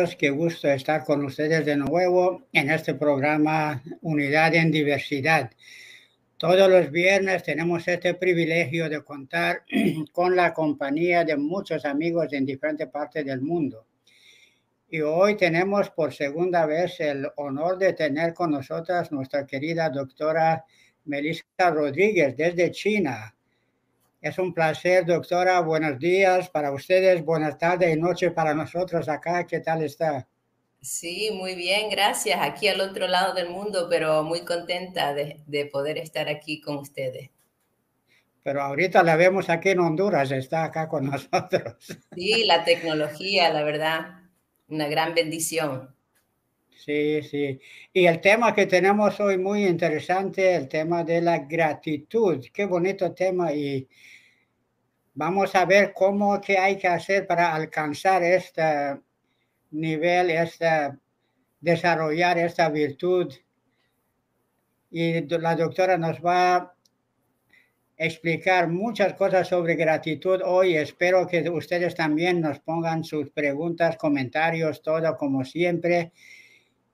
amigos, qué gusto estar con ustedes de nuevo en este programa Unidad en Diversidad. Todos los viernes tenemos este privilegio de contar con la compañía de muchos amigos en diferentes partes del mundo. Y hoy tenemos por segunda vez el honor de tener con nosotras nuestra querida doctora Melissa Rodríguez desde China. Es un placer, doctora. Buenos días para ustedes, buenas tardes y noches para nosotros acá. ¿Qué tal está? Sí, muy bien, gracias. Aquí al otro lado del mundo, pero muy contenta de, de poder estar aquí con ustedes. Pero ahorita la vemos aquí en Honduras, está acá con nosotros. Sí, la tecnología, la verdad, una gran bendición. Sí, sí. Y el tema que tenemos hoy muy interesante, el tema de la gratitud. Qué bonito tema y Vamos a ver cómo que hay que hacer para alcanzar este nivel, este, desarrollar esta virtud. Y la doctora nos va a explicar muchas cosas sobre gratitud hoy. Espero que ustedes también nos pongan sus preguntas, comentarios, todo como siempre.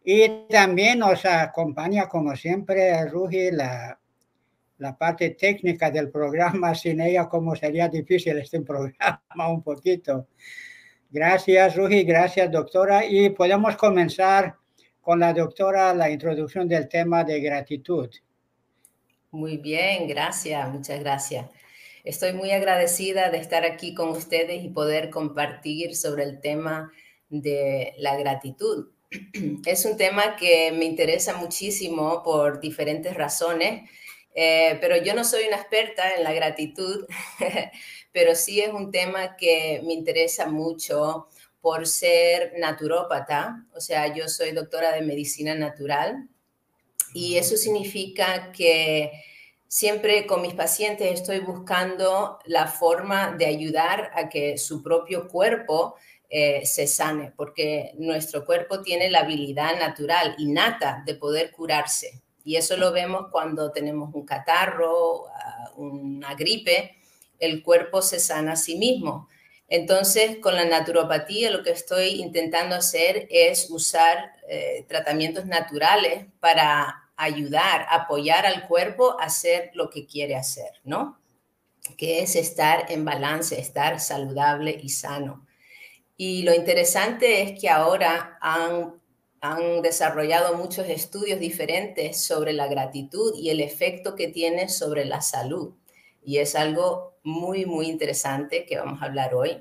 Y también nos acompaña, como siempre, Rugi, la la parte técnica del programa, sin ella como sería difícil este programa un poquito. Gracias, Rugi, gracias, doctora. Y podemos comenzar con la doctora la introducción del tema de gratitud. Muy bien, gracias, muchas gracias. Estoy muy agradecida de estar aquí con ustedes y poder compartir sobre el tema de la gratitud. Es un tema que me interesa muchísimo por diferentes razones eh, pero yo no soy una experta en la gratitud, pero sí es un tema que me interesa mucho por ser naturópata, o sea, yo soy doctora de medicina natural y eso significa que siempre con mis pacientes estoy buscando la forma de ayudar a que su propio cuerpo eh, se sane, porque nuestro cuerpo tiene la habilidad natural, innata, de poder curarse. Y eso lo vemos cuando tenemos un catarro, ah, una gripe, el cuerpo se sana a sí mismo. Entonces, con la naturopatía lo que estoy intentando hacer es usar eh, tratamientos naturales para ayudar, apoyar al cuerpo a hacer lo que quiere hacer, ¿no? Que es estar en balance, estar saludable y sano. Y lo interesante es que ahora han han desarrollado muchos estudios diferentes sobre la gratitud y el efecto que tiene sobre la salud. Y es algo muy, muy interesante que vamos a hablar hoy.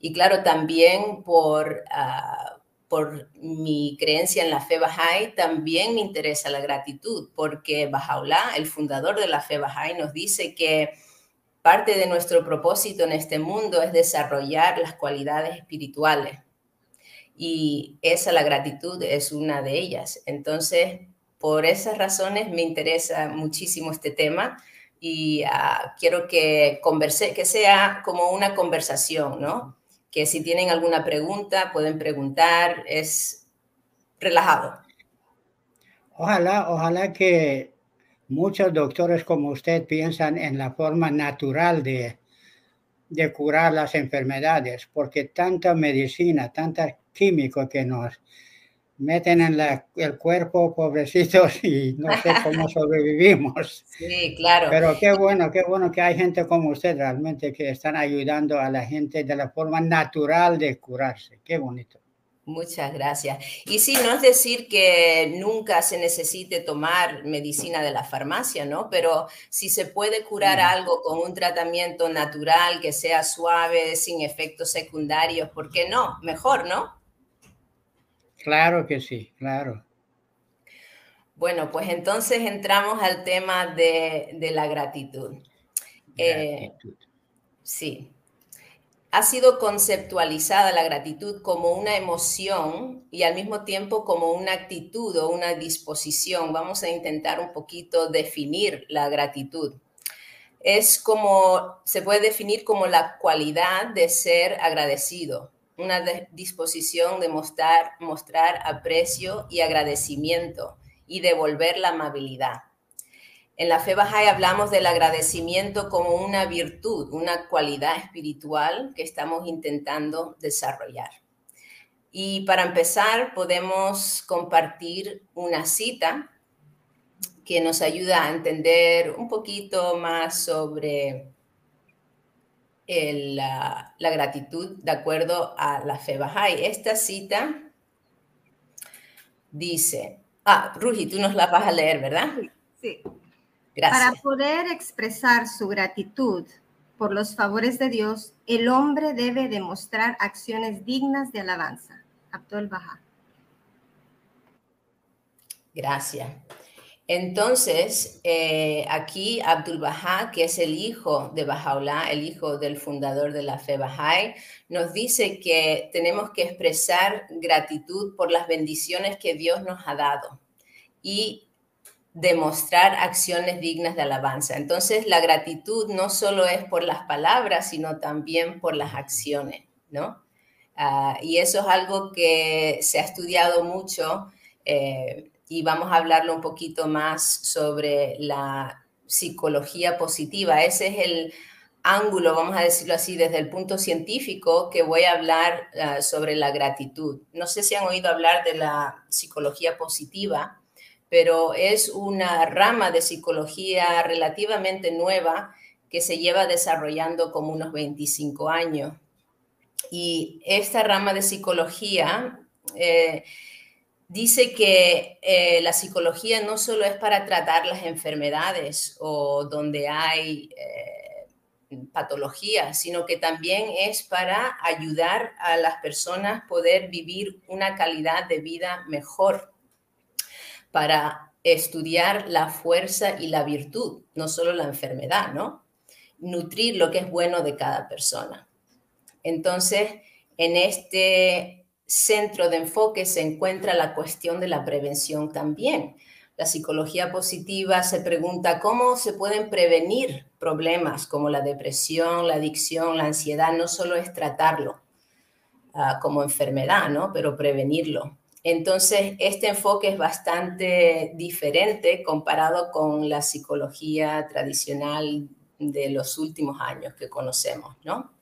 Y claro, también por, ah, por mi creencia en la fe Bahá'í, también me interesa la gratitud, porque Bahá'u'lláh, el fundador de la fe Bahá'í, nos dice que parte de nuestro propósito en este mundo es desarrollar las cualidades espirituales y esa, la gratitud, es una de ellas. Entonces, por esas razones me interesa muchísimo este tema y ah, quiero que converse, que sea como una conversación, ¿no? Que si tienen alguna pregunta, pueden preguntar, es relajado. Ojalá, ojalá que muchos doctores como usted piensan en la forma natural de, de curar las enfermedades, porque tanta medicina, tanta químicos que nos meten en el cuerpo, pobrecitos, y no sé cómo sobrevivimos. Sí, claro. Pero qué bueno, qué bueno que hay gente como usted realmente que están ayudando a la gente de la forma natural de curarse. Qué bonito. Muchas gracias. Y sí, no es decir que nunca se necesite tomar medicina de la farmacia, ¿no? Pero si se puede curar algo con un tratamiento natural que sea suave, sin efectos secundarios, ¿por qué no? Mejor, ¿no? Claro que sí, claro. Bueno, pues entonces entramos al tema de, la gratitud. Eh, gratitud. sí. Ha sido conceptualizada la gratitud como una emoción y al mismo tiempo como una actitud o una disposición. Vamos a intentar un poquito definir la gratitud. Es como, se puede definir como la cualidad de ser agradecido, una disposición de mostrar, mostrar aprecio y agradecimiento y devolver la amabilidad. En la fe Bahá'í hablamos del agradecimiento como una virtud, una cualidad espiritual que estamos intentando desarrollar. Y para empezar, podemos compartir una cita que nos ayuda a entender un poquito más sobre la, gratitud de acuerdo a la fe Bahá'í. Esta cita dice, ah, Ruji, tú nos la vas a leer, ¿verdad? Sí. Gracias. Para poder expresar su gratitud por los favores de Dios, el hombre debe demostrar acciones dignas de alabanza. Abdul Baha. Gracias. Entonces, eh, aquí Abdul Baha, que es el hijo de Bahá'u'lláh, el hijo del fundador de la fe Bahá'í, nos dice que tenemos que expresar gratitud por las bendiciones que Dios nos ha dado y demostrar acciones dignas de alabanza. Entonces, la gratitud no solo es por las palabras, sino también por las acciones, ¿no? Ah, y eso es algo que se ha estudiado mucho. Eh, y vamos a hablarlo un poquito más sobre la psicología positiva. Ese es el ángulo, vamos a decirlo así, desde el punto científico que voy a hablar ah, sobre la gratitud. No sé si han oído hablar de la psicología positiva, pero es una rama de psicología relativamente nueva que se lleva desarrollando como unos 25 años. Y esta rama de psicología eh, dice que eh, la psicología no solo es para tratar las enfermedades o donde hay eh, patologías, sino que también es para ayudar a las personas poder vivir una calidad de vida mejor, para estudiar la fuerza y la virtud, no solo la enfermedad, ¿no? Nutrir lo que es bueno de cada persona. Entonces, en este centro de enfoque se encuentra la cuestión de la prevención también. La psicología positiva se pregunta cómo se pueden prevenir problemas como la depresión, la adicción, la ansiedad. No solo es tratarlo ah, como enfermedad, ¿no? Pero prevenirlo. Entonces, este enfoque es bastante diferente comparado con la psicología tradicional de los últimos años que conocemos, ¿no?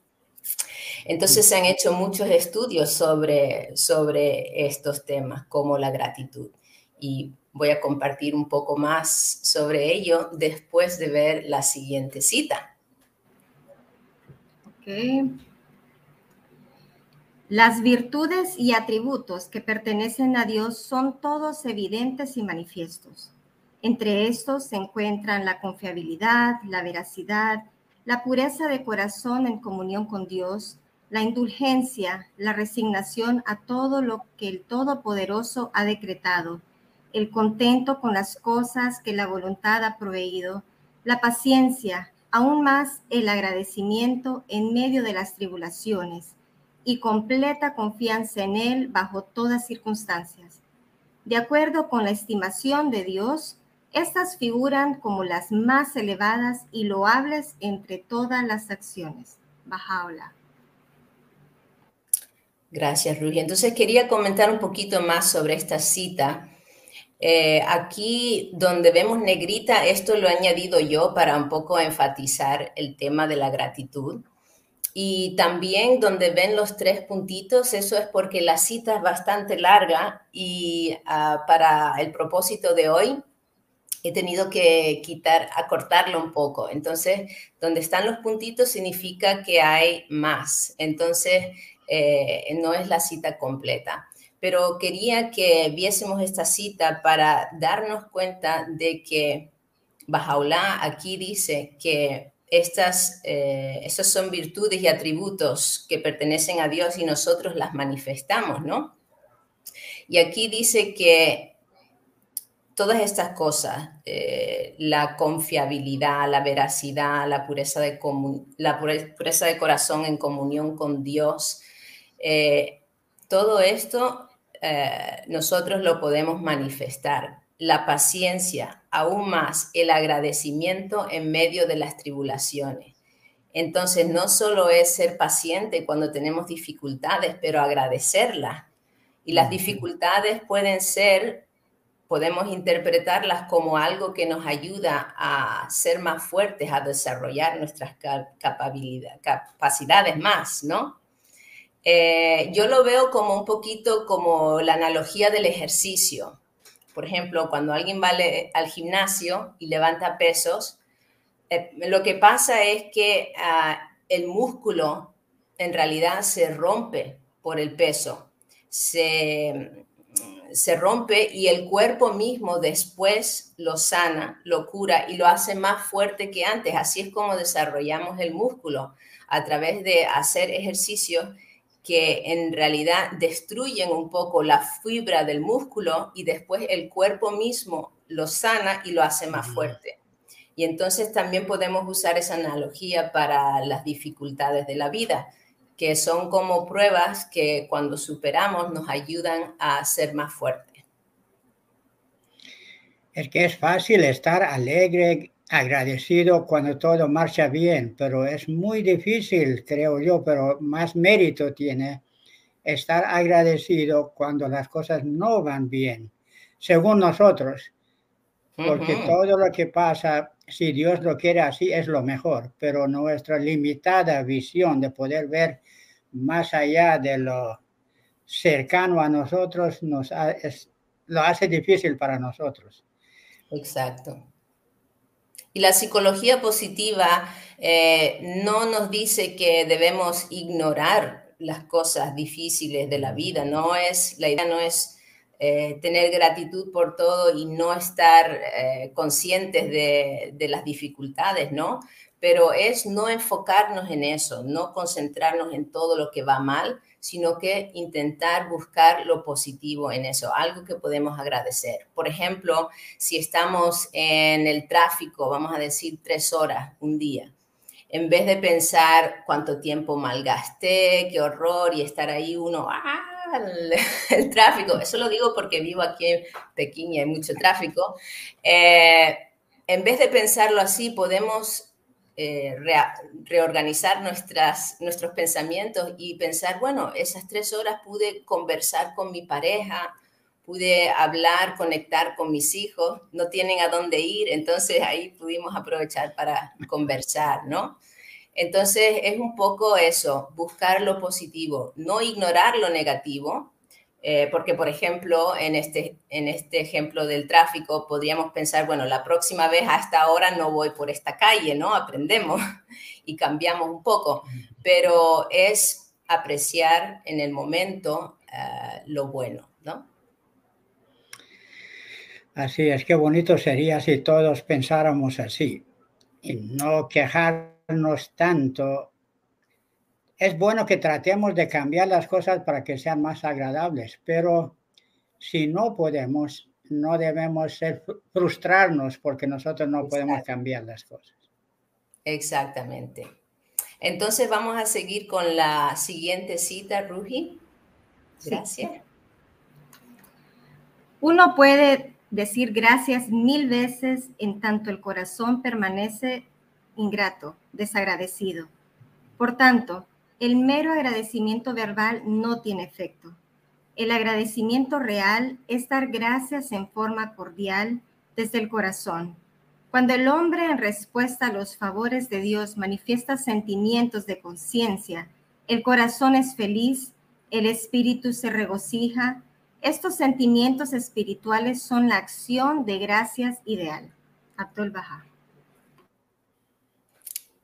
Entonces se han hecho muchos estudios sobre, sobre estos temas, como la gratitud. Y voy a compartir un poco más sobre ello después de ver la siguiente cita. Las virtudes y atributos que pertenecen a Dios son todos evidentes y manifiestos. Entre estos se encuentran la confiabilidad, la veracidad, la pureza de corazón en comunión con Dios, la indulgencia, la resignación a todo lo que el Todopoderoso ha decretado, el contento con las cosas que la voluntad ha proveído, la paciencia, aún más el agradecimiento en medio de las tribulaciones y completa confianza en Él bajo todas circunstancias. De acuerdo con la estimación de Dios, estas figuran como las más elevadas y loables entre todas las acciones. Bajaola. Gracias, Rugi. Entonces quería comentar un poquito más sobre esta cita. Eh, aquí donde vemos negrita, esto lo he añadido yo para un poco enfatizar el tema de la gratitud. Y también donde ven los tres puntitos, eso es porque la cita es bastante larga y ah, para el propósito de hoy he tenido que quitar, acortarlo un poco. Entonces, donde están los puntitos significa que hay más. Entonces, eh, no es la cita completa. Pero quería que viésemos esta cita para darnos cuenta de que Bajaulá aquí dice que estas, eh, son virtudes y atributos que pertenecen a Dios y nosotros las manifestamos, ¿no? Y aquí dice que todas estas cosas, eh, la confiabilidad, la veracidad, la pureza, de la pureza de corazón en comunión con Dios, eh, todo esto nosotros lo podemos manifestar. La paciencia, aún más el agradecimiento en medio de las tribulaciones. Entonces, no solo es ser paciente cuando tenemos dificultades, pero agradecerlas. Y las dificultades pueden ser, podemos interpretarlas como algo que nos ayuda a ser más fuertes, a desarrollar nuestras capacidades más, ¿no? Eh, yo lo veo como un poquito como la analogía del ejercicio. Por ejemplo, cuando alguien va al gimnasio y levanta pesos, eh, lo que pasa es que ah, el músculo en realidad se rompe por el peso, se, se rompe y el cuerpo mismo después lo sana, lo cura y lo hace más fuerte que antes. Así es como desarrollamos el músculo a través de hacer ejercicios que en realidad destruyen un poco la fibra del músculo y después el cuerpo mismo lo sana y lo hace más fuerte. Y entonces también podemos usar esa analogía para las dificultades de la vida, que son como pruebas que cuando superamos nos ayudan a ser más fuertes. Es que es fácil estar alegre, agradecido cuando todo marcha bien, pero es muy difícil, creo yo, pero más mérito tiene estar agradecido cuando las cosas no van bien, según nosotros, porque todo lo que pasa si Dios lo quiere así, es lo mejor, pero nuestra limitada visión de poder ver más allá de lo cercano a nosotros nos lo hace difícil para nosotros. Exacto. Y la psicología positiva eh, no nos dice que debemos ignorar las cosas difíciles de la vida, no es, la idea no es eh, tener gratitud por todo y no estar eh, conscientes de, de, las dificultades, ¿no? Pero es no enfocarnos en eso, no concentrarnos en todo lo que va mal, sino que intentar buscar lo positivo en eso, algo que podemos agradecer. Por ejemplo, si estamos en el tráfico, vamos a decir tres horas un día, en vez de pensar cuánto tiempo malgasté, qué horror, y estar ahí uno, ¡ah! el, tráfico, eso lo digo porque vivo aquí en Pekín y hay mucho tráfico, eh, en vez de pensarlo así, podemos eh, reorganizar nuestras, nuestros pensamientos y pensar, bueno, esas tres horas pude conversar con mi pareja, pude hablar, conectar con mis hijos, no tienen a dónde ir, entonces ahí pudimos aprovechar para conversar, ¿no? Entonces es un poco eso, buscar lo positivo, no ignorar lo negativo, eh, porque por ejemplo en este, en este ejemplo del tráfico podríamos pensar, bueno, la próxima vez a esta hora no voy por esta calle, ¿no? Aprendemos y cambiamos un poco, pero es apreciar en el momento eh, lo bueno, ¿no? Así es, qué bonito sería si todos pensáramos así y no quejar tanto, es bueno que tratemos de cambiar las cosas para que sean más agradables, pero si no podemos, no debemos frustrarnos porque nosotros no podemos cambiar las cosas. Exactamente. Entonces vamos a seguir con la siguiente cita, Ruji. Gracias. Uno puede decir gracias mil veces en tanto el corazón permanece ingrato, desagradecido. Por tanto, el mero agradecimiento verbal no tiene efecto. El agradecimiento real es dar gracias en forma cordial desde el corazón. Cuando el hombre en respuesta a los favores de Dios manifiesta sentimientos de conciencia, el corazón es feliz, el espíritu se regocija. Estos sentimientos espirituales son la acción de gracias ideal. Abdul Bahá.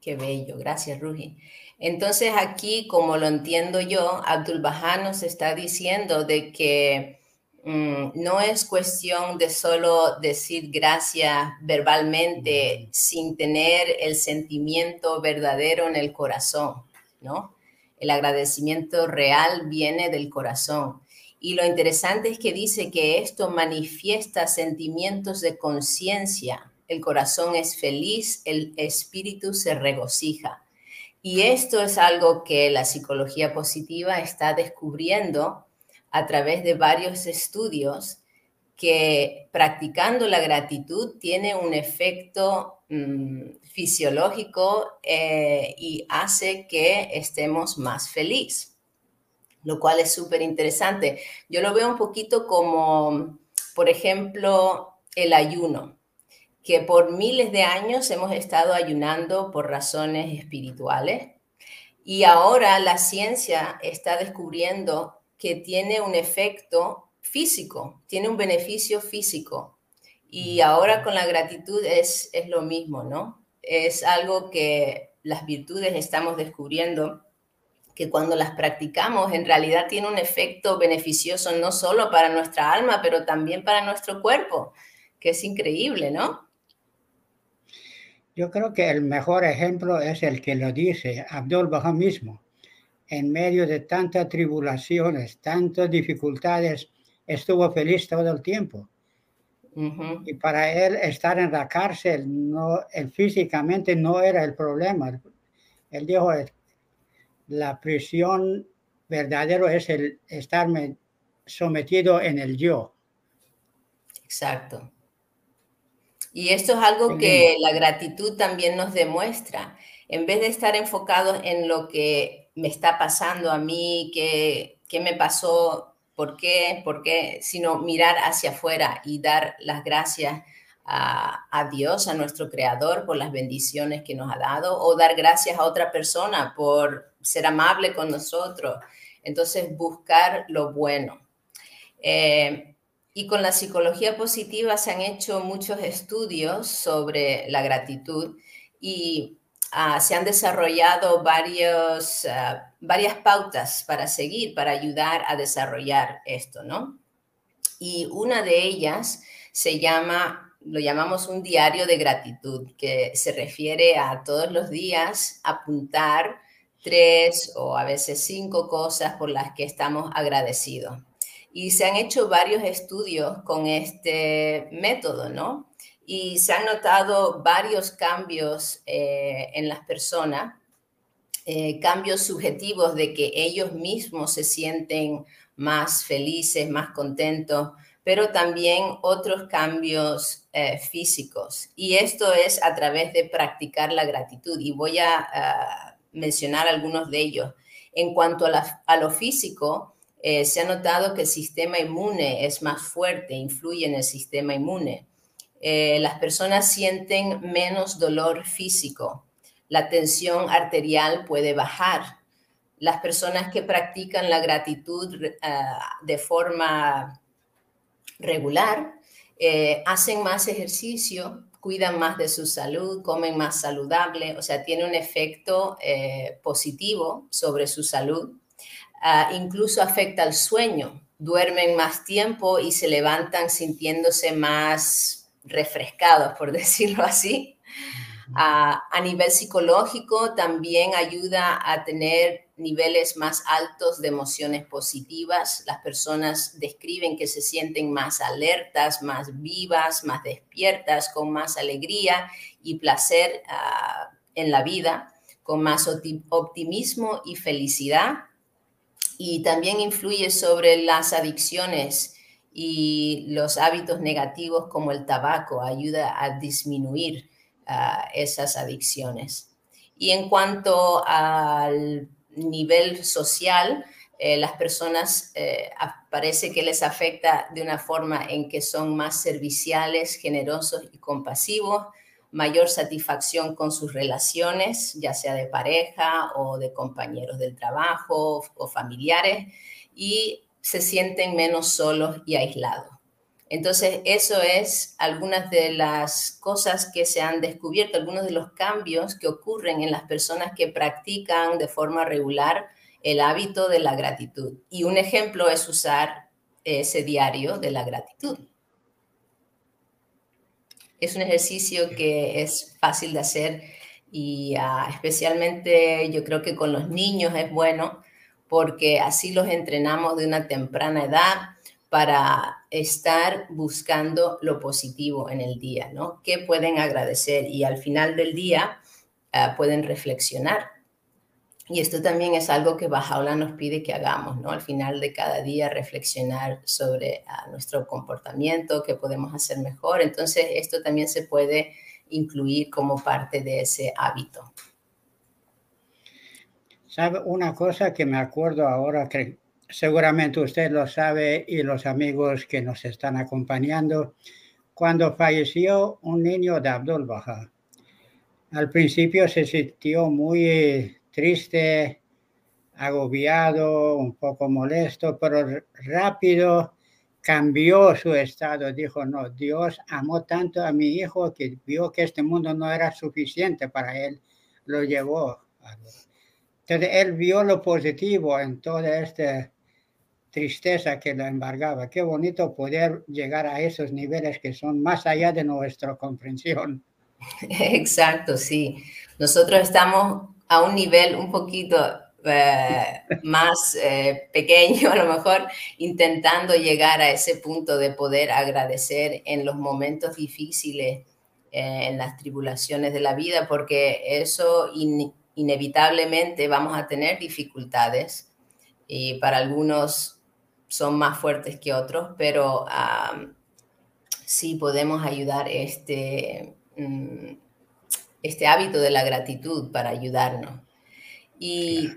Qué bello, gracias Ruji. Entonces aquí, como lo entiendo yo, Abdul Bahá nos está diciendo de que mm, no es cuestión de solo decir gracias verbalmente sin tener el sentimiento verdadero en el corazón, ¿no? El agradecimiento real viene del corazón. Y lo interesante es que dice que esto manifiesta sentimientos de conciencia, el corazón es feliz, el espíritu se regocija. Y esto es algo que la psicología positiva está descubriendo a través de varios estudios que practicando la gratitud tiene un efecto mm, fisiológico eh, y hace que estemos más felices, lo cual es súper interesante. Yo lo veo un poquito como, por ejemplo, el ayuno que por miles de años hemos estado ayunando por razones espirituales Y ahora la ciencia está descubriendo que tiene un efecto físico, tiene un beneficio físico. Y ahora con la gratitud es, es lo mismo, ¿no? Es algo que las virtudes estamos descubriendo que cuando las practicamos en realidad tiene un efecto beneficioso no solo para nuestra alma, pero también para nuestro cuerpo, que es increíble, ¿no? Yo creo que el mejor ejemplo es el que lo dice Abdul Baha mismo. En medio de tantas tribulaciones, tantas dificultades, estuvo feliz todo el tiempo. Y para él estar en la cárcel no, físicamente no era el problema. Él dijo, la prisión verdadero es el estarme sometido en el yo. Exacto. Y esto es algo que la gratitud también nos demuestra. En vez de estar enfocados en lo que me está pasando a mí, qué, qué me pasó, por qué, por qué, sino mirar hacia afuera y dar las gracias a, Dios, a nuestro Creador, por las bendiciones que nos ha dado, o dar gracias a otra persona por ser amable con nosotros. Entonces, buscar lo bueno. Eh, y con la psicología positiva se han hecho muchos estudios sobre la gratitud y ah, se han desarrollado varios, ah, varias pautas para seguir, para ayudar a desarrollar esto, ¿no? Y una de ellas se llama lo llamamos un diario de gratitud, que se refiere a todos los días apuntar tres o a veces cinco cosas por las que estamos agradecidos. Y se han hecho varios estudios con este método, ¿no? Y se han notado varios cambios eh, en las personas, eh, cambios subjetivos de que ellos mismos se sienten más felices, más contentos, pero también otros cambios eh, físicos. Y esto es a través de practicar la gratitud. Y voy a mencionar algunos de ellos. En cuanto a, lo físico, eh, se ha notado que el sistema inmune es más fuerte, influye en el sistema inmune. Eh, las personas sienten menos dolor físico. La tensión arterial puede bajar. Las personas que practican la gratitud de forma regular, eh, hacen más ejercicio, cuidan más de su salud, comen más saludable, o sea, tiene un efecto positivo sobre su salud. Ah, incluso afecta al sueño, duermen más tiempo y se levantan sintiéndose más refrescados, por decirlo así. Ah, a nivel psicológico también ayuda a tener niveles más altos de emociones positivas. Las personas describen que se sienten más alertas, más vivas, más despiertas, con más alegría y placer ah, en la vida, con más optimismo y felicidad. Y también influye sobre las adicciones y los hábitos negativos como el tabaco, ayuda a disminuir ah, esas adicciones. Y en cuanto al nivel social, eh, las personas eh, parece que les afecta de una forma en que son más serviciales, generosos y compasivos, mayor satisfacción con sus relaciones, ya sea de pareja o de compañeros del trabajo o familiares, y se sienten menos solos y aislados. Entonces, eso es algunas de las cosas que se han descubierto, algunos de los cambios que ocurren en las personas que practican de forma regular el hábito de la gratitud. Y un ejemplo es usar ese diario de la gratitud. Es un ejercicio que es fácil de hacer y ah, especialmente yo creo que con los niños es bueno porque así los entrenamos de una temprana edad para estar buscando lo positivo en el día, ¿no? ¿Qué pueden agradecer? Y al final del día ah, pueden reflexionar. Y esto también es algo que Bajaola nos pide que hagamos, ¿no? Al final de cada día reflexionar sobre ah, nuestro comportamiento, qué podemos hacer mejor. Entonces, esto también se puede incluir como parte de ese hábito. ¿Sabe una cosa que me acuerdo ahora que seguramente usted lo sabe y los amigos que nos están acompañando, cuando falleció un niño de Abdul Baha. Al principio se sintió muy triste, agobiado, un poco molesto, pero rápido cambió su estado. Dijo, no, Dios amó tanto a mi hijo que vio que este mundo no era suficiente para él, lo llevó. Entonces él vio lo positivo en toda esta tristeza que lo embargaba. Qué bonito poder llegar a esos niveles que son más allá de nuestra comprensión. Exacto, sí. Nosotros estamos a un nivel un poquito eh, más eh, pequeño, a lo mejor intentando llegar a ese punto de poder agradecer en los momentos difíciles, eh, en las tribulaciones de la vida, porque eso inevitablemente vamos a tener dificultades y para algunos son más fuertes que otros, pero sí podemos ayudar este, mm, este hábito de la gratitud para ayudarnos. Y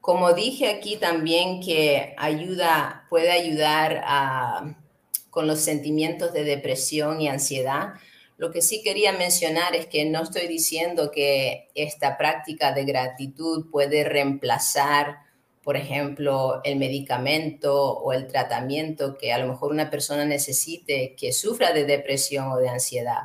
como dije aquí también que ayuda, puede ayudar a, con los sentimientos de depresión y ansiedad, lo que sí quería mencionar es que no estoy diciendo que esta práctica de gratitud puede reemplazar, por ejemplo, el medicamento o el tratamiento que a lo mejor una persona necesite que sufra de depresión o de ansiedad,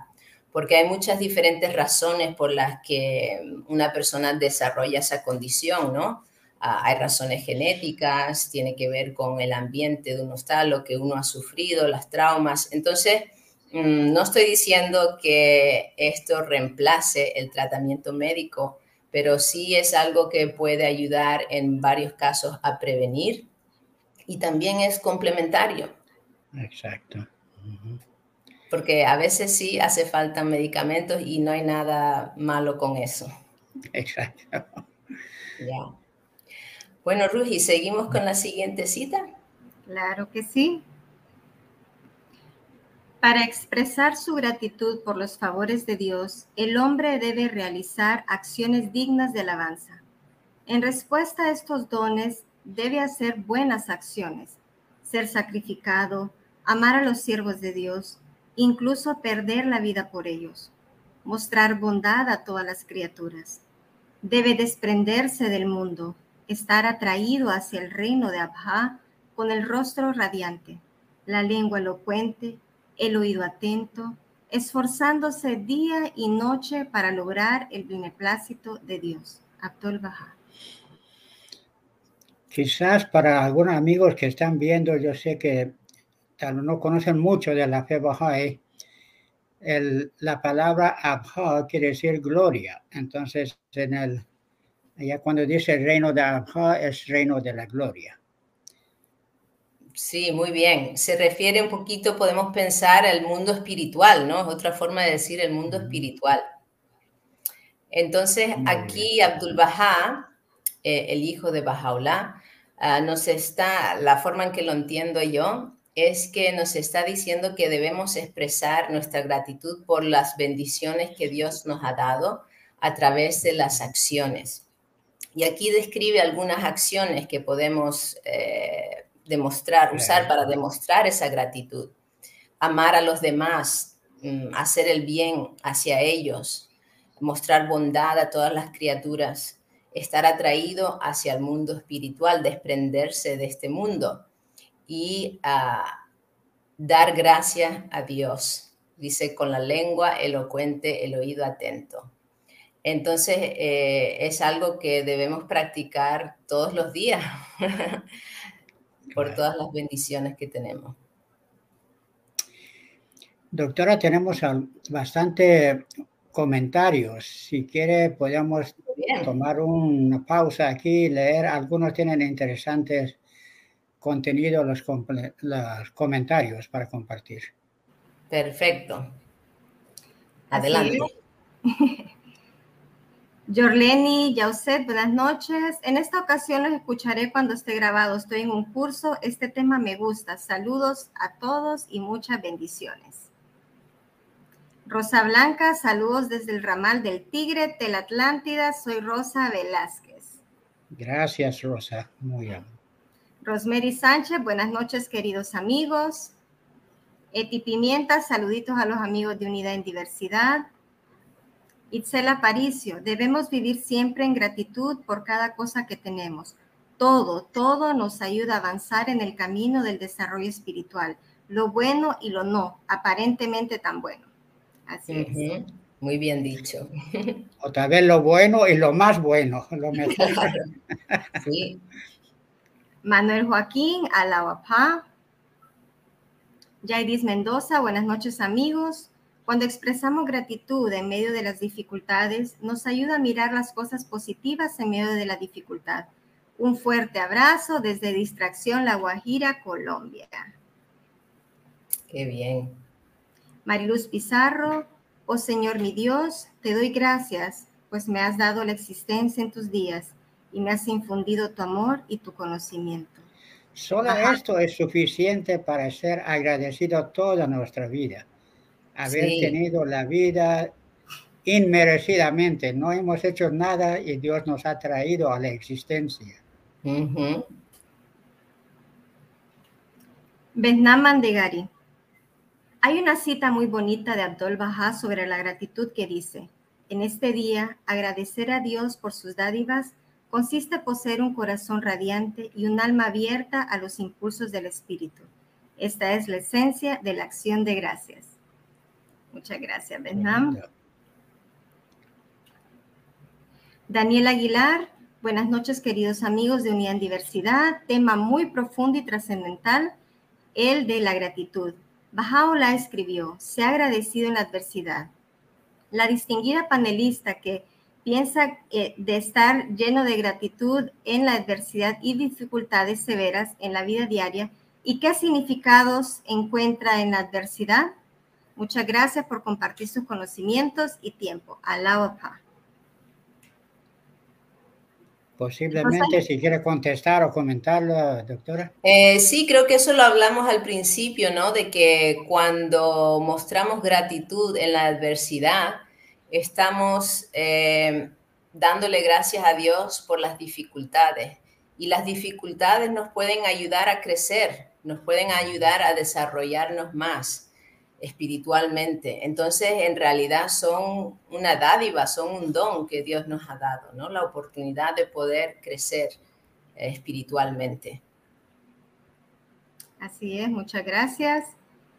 porque hay muchas diferentes razones por las que una persona desarrolla esa condición, ¿no? Ah, hay razones genéticas, tiene que ver con el ambiente de uno está, lo que uno ha sufrido, las traumas. Entonces, mm, no estoy diciendo que esto reemplace el tratamiento médico, pero sí es algo que puede ayudar en varios casos a prevenir y también es complementario. Exacto. Porque a veces sí hace falta medicamentos y no hay nada malo con eso. Exacto. Ya. Bueno, Rugi, ¿seguimos con la siguiente cita? Claro que sí. Para expresar su gratitud por los favores de Dios, el hombre debe realizar acciones dignas de alabanza. En respuesta a estos dones, debe hacer buenas acciones, ser sacrificado, amar a los siervos de Dios, incluso perder la vida por ellos, mostrar bondad a todas las criaturas. Debe desprenderse del mundo, estar atraído hacia el reino de Abha con el rostro radiante, la lengua elocuente, el oído atento, esforzándose día y noche para lograr el beneplácito de Dios. Abdul Baha. Quizás para algunos amigos que están viendo, yo sé que tal no conocen mucho de la fe Bahá'í, la palabra Abha quiere decir gloria. Entonces, en el Allá cuando dice reino de Abha es reino de la gloria. Sí, muy bien. Se refiere un poquito, podemos pensar, al mundo espiritual, ¿no? Es otra forma de decir el mundo espiritual. Entonces, aquí Abdul Baha, eh, el hijo de Bahá'u'lláh, ah, nos está, la forma en que lo entiendo yo, es que nos está diciendo que debemos expresar nuestra gratitud por las bendiciones que Dios nos ha dado a través de las acciones. Y aquí describe algunas acciones que podemos eh, demostrar, usar para demostrar esa gratitud. Amar a los demás, mm, hacer el bien hacia ellos, mostrar bondad a todas las criaturas, estar atraído hacia el mundo espiritual, desprenderse de este mundo y ah, dar gracias a Dios. Dice con la lengua elocuente, el oído atento. Entonces, eh, es algo que debemos practicar todos los días por todas las bendiciones que tenemos. Doctora, tenemos bastante comentarios. Si quiere, podemos tomar una pausa aquí y leer. Algunos tienen interesantes contenidos, los, los comentarios para compartir. Perfecto. Adelante. Jorleni, Yauset, buenas noches. En esta ocasión los escucharé cuando esté grabado. Estoy en un curso. Este tema me gusta. Saludos a todos y muchas bendiciones. Rosa Blanca, saludos desde el ramal del Tigre, Tel Atlántida. Soy Rosa Velázquez. Gracias, Rosa. Muy bien. Rosemary Sánchez, buenas noches, queridos amigos. Eti Pimienta, saluditos a los amigos de Unidad en Diversidad. Itzel Aparicio, debemos vivir siempre en gratitud por cada cosa que tenemos. Todo, todo nos ayuda a avanzar en el camino del desarrollo espiritual, lo bueno y lo no, aparentemente tan bueno. Así es. Muy bien dicho. Otra vez lo bueno y lo más bueno, lo mejor. sí. Manuel Joaquín, Alawapá. Jairis Mendoza, buenas noches amigos. Cuando expresamos gratitud en medio de las dificultades, nos ayuda a mirar las cosas positivas en medio de la dificultad. Un fuerte abrazo desde Distracción La Guajira, Colombia. Qué bien. Mariluz Pizarro, oh Señor mi Dios, te doy gracias, pues me has dado la existencia en tus días y me has infundido tu amor y tu conocimiento. Solo esto es suficiente para ser agradecido toda nuestra vida. Haber tenido la vida inmerecidamente. No hemos hecho nada y Dios nos ha traído a la existencia. Uh Mandegari. Hay una cita muy bonita de Abdul Bahá sobre la gratitud que dice, en este día, agradecer a Dios por sus dádivas consiste en poseer un corazón radiante y un alma abierta a los impulsos del Espíritu. Esta es la esencia de la acción de gracias. Muchas gracias, Benham. Daniel Aguilar, buenas noches queridos amigos de Unidad en Diversidad. Tema muy profundo y trascendental, el de la gratitud. Bajaola escribió, se ha agradecido en la adversidad. La distinguida panelista que piensa eh, de estar lleno de gratitud en la adversidad y dificultades severas en la vida diaria y qué significados encuentra en la adversidad. Muchas gracias por compartir sus conocimientos y tiempo. Alaba. Posiblemente si quiere contestar o comentarlo, doctora. Eh, sí, creo que eso lo hablamos al principio, ¿no? De que cuando mostramos gratitud en la adversidad, estamos eh, dándole gracias a Dios por las dificultades. Y las dificultades nos pueden ayudar a crecer, nos pueden ayudar a desarrollarnos más espiritualmente. Entonces, en realidad son una dádiva, son un don que Dios nos ha dado, ¿no? La oportunidad de poder crecer eh, espiritualmente. Así es, muchas gracias.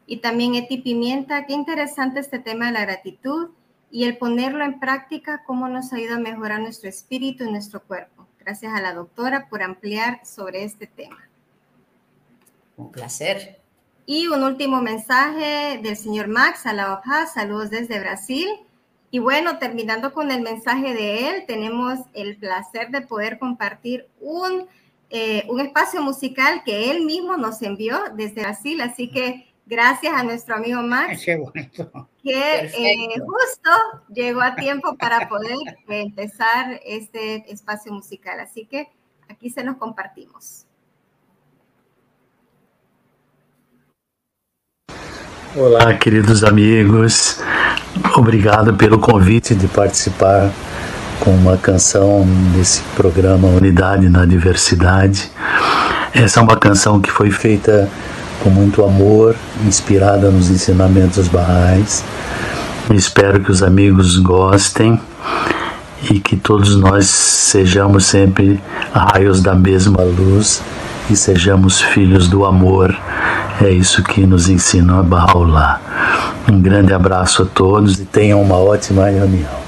Y también Eti Pimienta, qué interesante este tema de la gratitud y el ponerlo en práctica, cómo nos ayuda a mejorar nuestro espíritu y nuestro cuerpo. Gracias a la doctora por ampliar sobre este tema. Un placer. Y un último mensaje del señor Max a la saludos desde Brasil. Y bueno, terminando con el mensaje de él, tenemos el placer de poder compartir un, eh, un espacio musical que él mismo nos envió desde Brasil. Así que gracias a nuestro amigo Max, Qué bonito. Que eh, justo llegó a tiempo para poder empezar este espacio musical. Así que aquí se los compartimos. Olá, queridos amigos. Obrigado pelo convite de participar com uma canção nesse programa Unidade na Diversidade. Essa é uma canção que foi feita com muito amor, inspirada nos ensinamentos barrais. Espero que os amigos gostem e que todos nós sejamos sempre raios da mesma luz e sejamos filhos do amor. É isso que nos ensina a Bahá'u'lláh. Um grande abraço a todos e tenham uma ótima reunião.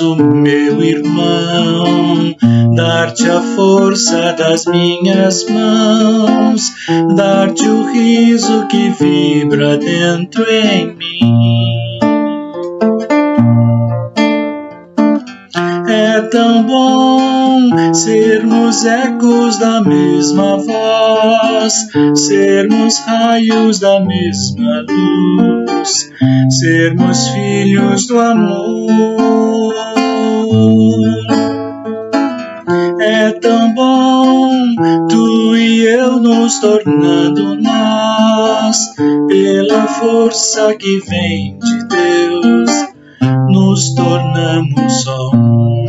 O meu irmão dar-te a força das minhas mãos, dar-te o riso que vibra dentro em mim. É tão bom sermos ecos da mesma voz, sermos raios da mesma luz, sermos filhos do amor. É tão bom tu e eu nos tornando nós, pela força que vem de Deus, nos tornamos um.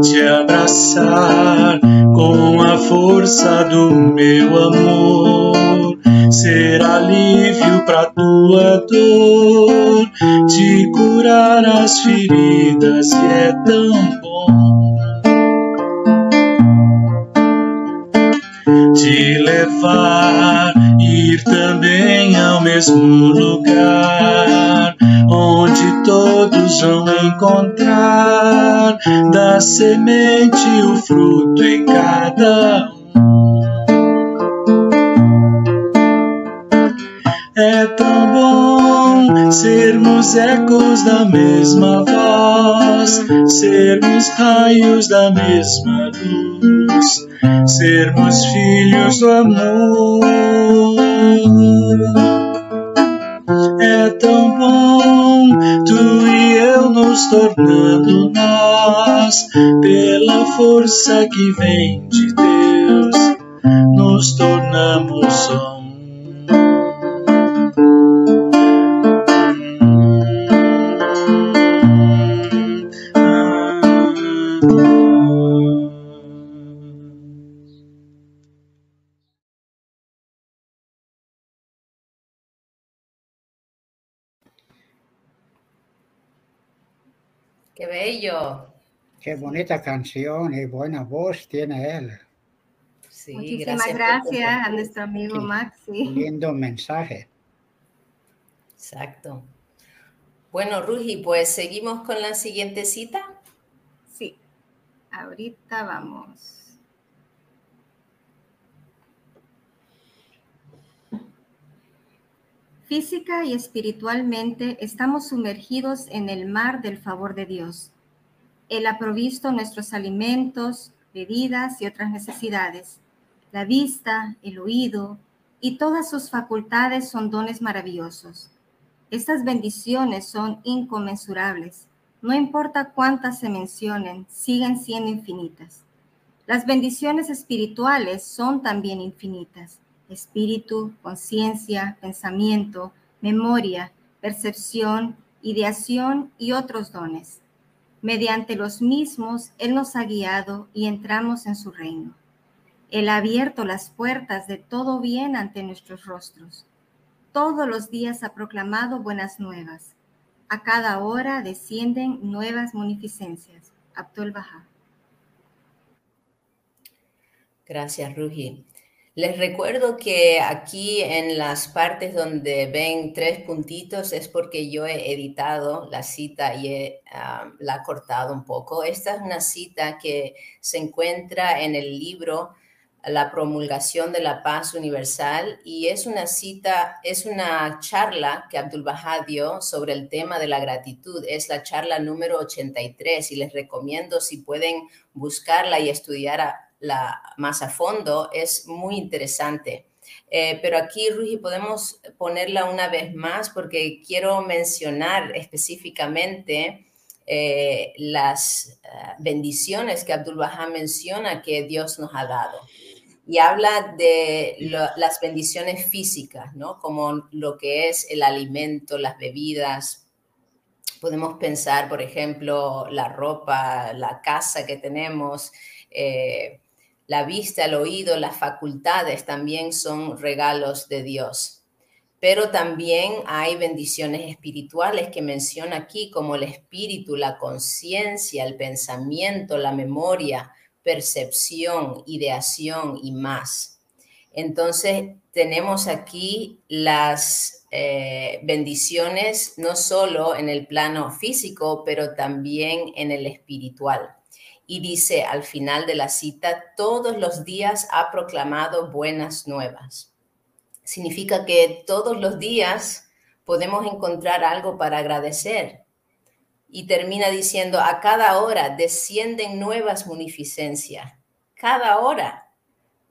Te abraçar com a força do meu amor, ser alívio para tua dor, te curar as feridas e é tão levar, ir também ao mesmo lugar, onde todos vão encontrar da semente o fruto em cada um. É tão bom sermos ecos da mesma voz, sermos raios da mesma luz, sermos filhos do amor. É tão bom tu e eu nos tornando nós, pela força que vem de Deus, nos tornamos um. Qué bello. Qué bonita canción y buena voz tiene él. Sí, Muchísimas gracias, a nuestro amigo Sí. Maxi. Lindo mensaje. Exacto. Bueno, Rugi, pues seguimos con la siguiente cita. Sí, ahorita vamos. Física y espiritualmente estamos sumergidos en el mar del favor de Dios. Él ha provisto nuestros alimentos, bebidas y otras necesidades. La vista, el oído y todas sus facultades son dones maravillosos. Estas bendiciones son inconmensurables. No importa cuántas se mencionen, siguen siendo infinitas. Las bendiciones espirituales son también infinitas. Espíritu, conciencia, pensamiento, memoria, percepción, ideación y otros dones. Mediante los mismos, Él nos ha guiado y entramos en su reino. Él ha abierto las puertas de todo bien ante nuestros rostros. Todos los días ha proclamado buenas nuevas. A cada hora descienden nuevas munificencias. Abdul Baha. Gracias, Rugi. Les recuerdo que aquí en las partes donde ven tres puntitos es porque yo he editado la cita y he, la he cortado un poco. Esta es una cita que se encuentra en el libro La promulgación de la paz universal y es una cita, es una charla que Abdul Baha dio sobre el tema de la gratitud. Es la charla número 83 y les recomiendo si pueden buscarla y estudiar a- la, más a fondo, es muy interesante. Eh, pero aquí, Rugi, podemos ponerla una vez más porque quiero mencionar específicamente eh, las eh, bendiciones que Abdul Baha menciona que Dios nos ha dado. Y habla de las bendiciones físicas, ¿no? Como lo que es el alimento, las bebidas. Podemos pensar, por ejemplo, la ropa, la casa que tenemos, la vista, el oído, las facultades también son regalos de Dios. Pero también hay bendiciones espirituales que menciona aquí, como el espíritu, la conciencia, el pensamiento, la memoria, percepción, ideación y más. Entonces, tenemos aquí las eh, bendiciones no solo en el plano físico, pero también en el espiritual. Y dice al final de la cita, todos los días ha proclamado buenas nuevas. significa que todos los días podemos encontrar algo para agradecer. Y termina diciendo, a cada hora descienden nuevas munificencias, cada hora.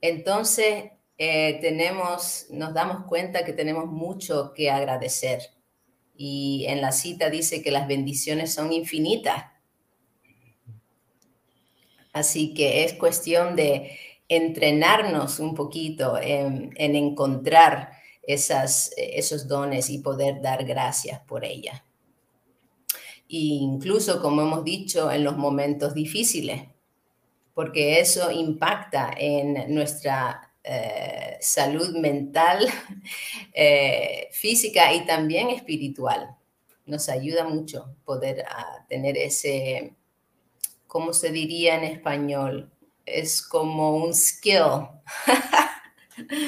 Entonces, eh, tenemos, nos damos cuenta que tenemos mucho que agradecer. Y en la cita dice que las bendiciones son infinitas. Así que es cuestión de entrenarnos un poquito en, encontrar esos dones y poder dar gracias por ellas. incluso, como hemos dicho, en los momentos difíciles, porque eso impacta en nuestra eh, salud mental, eh, física y también espiritual. Nos ayuda mucho poder ah, tener ese, ¿cómo se diría en español? Es como un skill.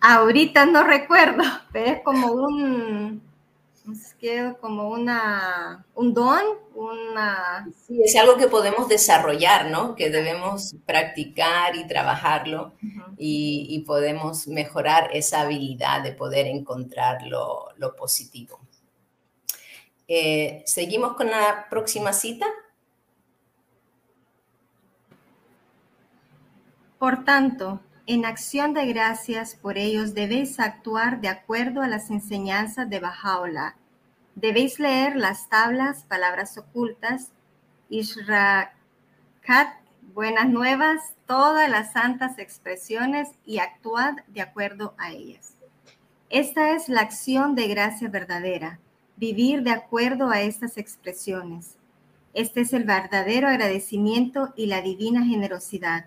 Ahorita no recuerdo, pero es como un, que como una, un don, una... Sí, es algo que podemos desarrollar, ¿no? Que debemos practicar y trabajarlo y, podemos mejorar esa habilidad de poder encontrar lo, positivo. Eh, ¿Seguimos con la próxima cita? Por tanto, en acción de gracias por ellos debéis actuar de acuerdo a las enseñanzas de Bajaola. Debéis leer las tablas, palabras ocultas, Ishrakat, buenas nuevas, todas las santas expresiones y actuad de acuerdo a ellas. Esta es la acción de gracia verdadera, vivir de acuerdo a estas expresiones. Este es el verdadero agradecimiento y la divina generosidad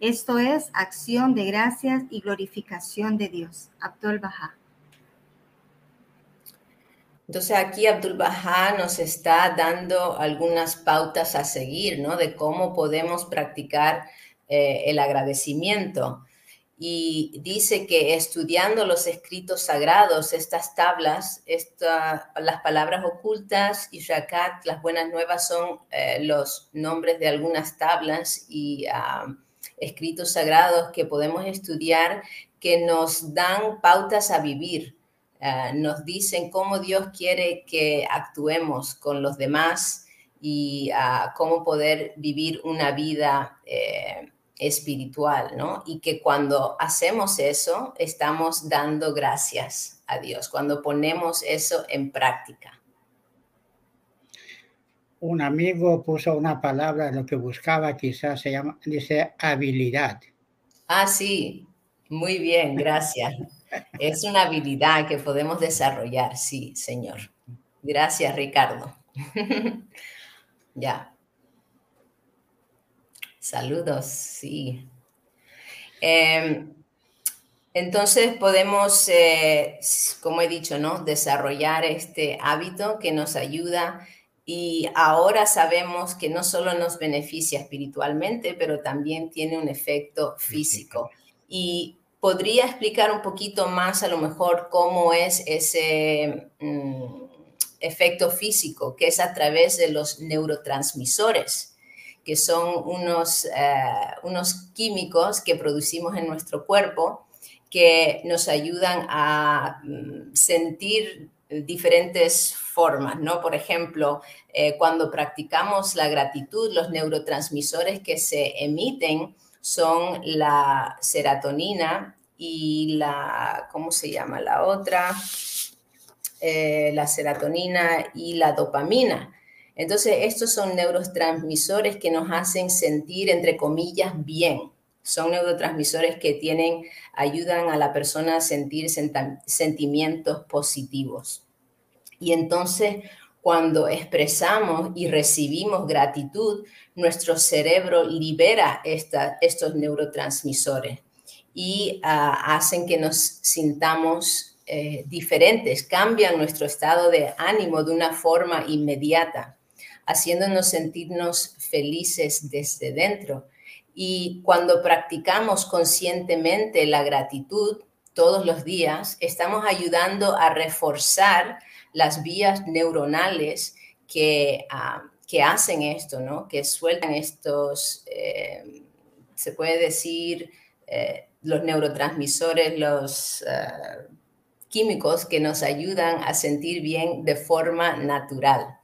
esto es acción de gracias y glorificación de Dios. Abdul Baha. Entonces aquí Abdul Baha nos está dando algunas pautas a seguir, ¿no? De cómo podemos practicar eh, el agradecimiento. Y dice que estudiando los escritos sagrados, estas tablas, las palabras ocultas y Rakat, las buenas nuevas, son eh, los nombres de algunas tablas y ah, escritos sagrados que podemos estudiar que nos dan pautas a vivir, eh, nos dicen cómo Dios quiere que actuemos con los demás y ah, cómo poder vivir una vida eh, espiritual, ¿no? Y que cuando hacemos eso, estamos dando gracias a Dios, cuando ponemos eso en práctica un amigo puso una palabra, lo que buscaba quizás se llama, dice habilidad. Ah, sí, muy bien, gracias. es una habilidad que podemos desarrollar, sí, señor. Gracias, Ricardo. ya. Saludos, sí. Em, entonces podemos, eh, como he dicho, ¿no? Desarrollar este hábito que nos ayuda y ahora sabemos que no solo nos beneficia espiritualmente, pero también tiene un efecto físico. Y podría explicar un poquito más a lo mejor cómo es ese mm, efecto físico, que es a través de los neurotransmisores, que son unos, eh, unos químicos que producimos en nuestro cuerpo que nos ayudan a mm, sentir diferentes formas, ¿no? Por ejemplo, eh, cuando practicamos la gratitud, los neurotransmisores que se emiten son la serotonina y la, ¿cómo se llama la otra? Eh, la serotonina y la dopamina. Entonces, estos son neurotransmisores que nos hacen sentir, entre comillas, bien. Son neurotransmisores que tienen, ayudan a la persona a sentir sentimientos positivos. Y entonces, cuando expresamos y recibimos gratitud, nuestro cerebro libera estos neurotransmisores y ah, hacen que nos sintamos eh, diferentes, cambian nuestro estado de ánimo de una forma inmediata, haciéndonos sentirnos felices desde dentro. Y cuando practicamos conscientemente la gratitud todos los días, estamos ayudando a reforzar las vías neuronales que, ah, que hacen esto, ¿no? Que sueltan estos, eh, se puede decir, eh, los neurotransmisores, los eh, químicos que nos ayudan a sentir bien de forma natural.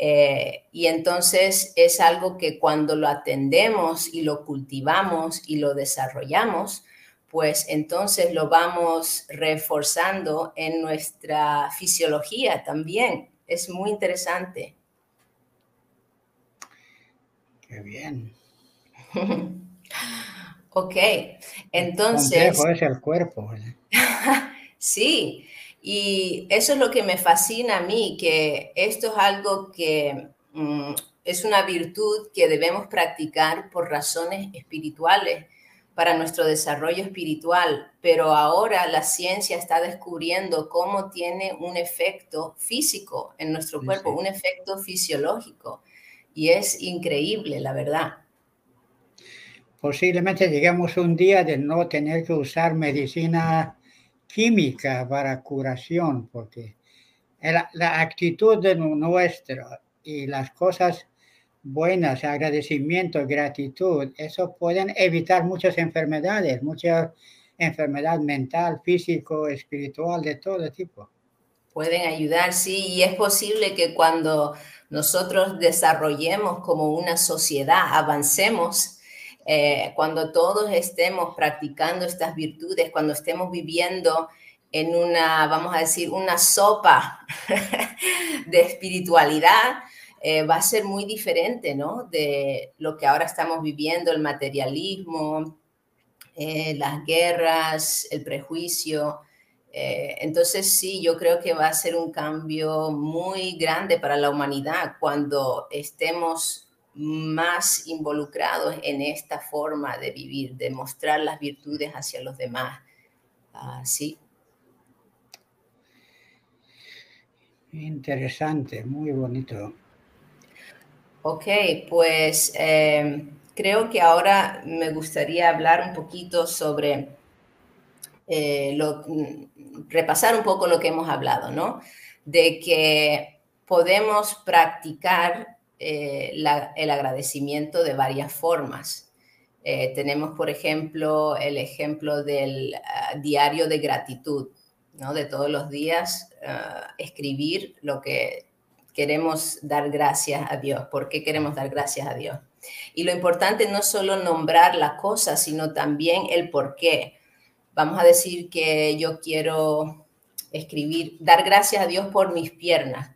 Eh, y entonces es algo que cuando lo atendemos y lo cultivamos y lo desarrollamos, pues entonces lo vamos reforzando en nuestra fisiología también. Es muy interesante. Qué bien. ok, entonces... es el cuerpo. sí, y eso es lo que me fascina a mí, que esto es algo que mm, es una virtud que debemos practicar por razones espirituales para nuestro desarrollo espiritual, pero ahora la ciencia está descubriendo cómo tiene un efecto físico en nuestro cuerpo, un efecto fisiológico. Y es increíble, la verdad. Posiblemente lleguemos un día de no tener que usar medicina química para curación, porque la, actitud de nuestra y las cosas buenas, agradecimiento, gratitud, eso pueden evitar muchas enfermedades, mucha enfermedad mental, físico, espiritual, de todo tipo. Pueden ayudar, sí, y es posible que cuando nosotros desarrollemos como una sociedad, avancemos, eh, cuando todos estemos practicando estas virtudes, cuando estemos viviendo en una, vamos a decir, una sopa de espiritualidad, eh, va a ser muy diferente, ¿no? De lo que ahora estamos viviendo, el materialismo, eh, las guerras, el prejuicio. Entonces sí, yo creo que va a ser un cambio muy grande para la humanidad cuando estemos más involucrados en esta forma de vivir, de mostrar las virtudes hacia los demás. Sí. Interesante, muy bonito. Ok, pues eh, creo que ahora me gustaría hablar un poquito sobre, eh, lo, repasar un poco lo que hemos hablado, ¿no? De que podemos practicar eh, el agradecimiento de varias formas. tenemos, por ejemplo, el ejemplo del ah, diario de gratitud, ¿no? De todos los días ah, escribir lo que queremos dar gracias a Dios, por qué queremos dar gracias a Dios. Y lo importante no es solo nombrar la cosa, sino también el por qué. Vamos a decir que yo quiero escribir, dar gracias a Dios por mis piernas.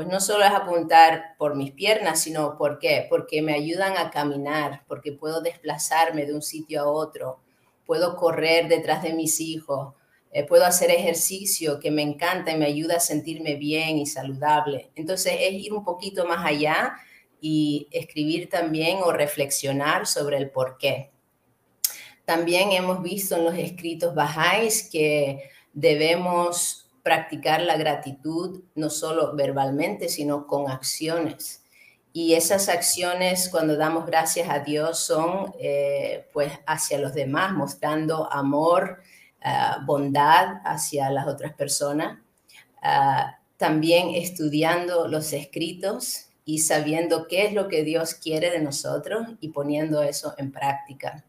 Pues no solo es apuntar por mis piernas, sino por qué. Porque me ayudan a caminar, porque puedo desplazarme de un sitio a otro, puedo correr detrás de mis hijos, eh, puedo hacer ejercicio que me encanta y me ayuda a sentirme bien y saludable. Entonces es ir un poquito más allá y escribir también o reflexionar sobre el por qué. También hemos visto en los escritos bajáis que debemos practicar la gratitud no solo verbalmente, sino con acciones. Y esas acciones, cuando damos gracias a Dios, son eh, pues hacia los demás, mostrando amor, Ah, bondad hacia las otras personas, ah, también estudiando los escritos y sabiendo qué es lo que Dios quiere de nosotros y poniendo eso en práctica.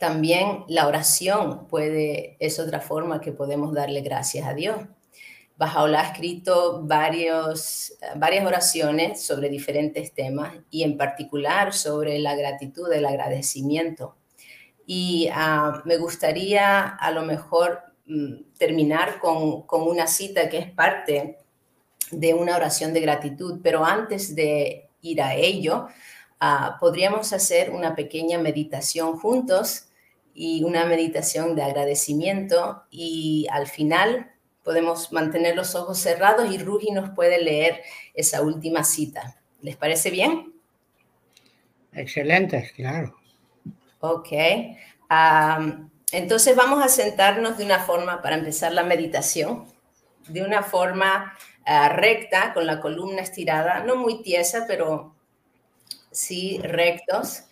También la oración puede, es otra forma que podemos darle gracias a Dios. Bajaola ha escrito varios, varias oraciones sobre diferentes temas y en particular sobre la gratitud, el agradecimiento. Y ah, me gustaría a lo mejor mm, terminar con, con, una cita que es parte de una oración de gratitud, pero antes de ir a ello, ah, podríamos hacer una pequeña meditación juntos y una meditación de agradecimiento y al final podemos mantener los ojos cerrados y Rugi nos puede leer esa última cita. ¿Les parece bien? Excelente, claro. Ok. entonces vamos a sentarnos de una forma para empezar la meditación, de una forma ah, recta, con la columna estirada, no muy tiesa, pero sí rectos,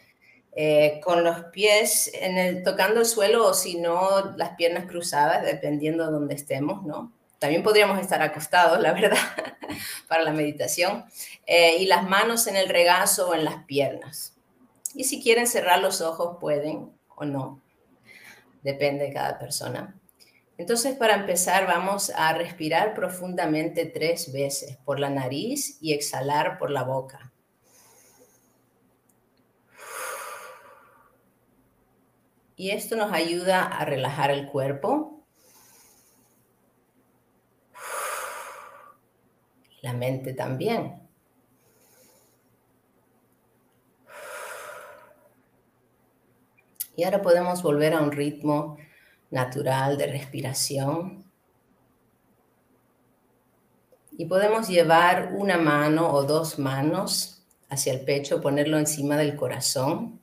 eh, con los pies en el, tocando el suelo o si no, las piernas cruzadas, dependiendo de donde estemos, ¿no? También podríamos estar acostados, la verdad, para la meditación. Eh, y las manos en el regazo o en las piernas. Y si quieren cerrar los ojos, pueden o no. Depende de cada persona. Entonces, para empezar, vamos a respirar profundamente tres veces por la nariz y exhalar por la boca. Y esto nos ayuda a relajar el cuerpo, la mente también. Y ahora podemos volver a un ritmo natural de respiración. Y podemos llevar una mano o dos manos hacia el pecho, ponerlo encima del corazón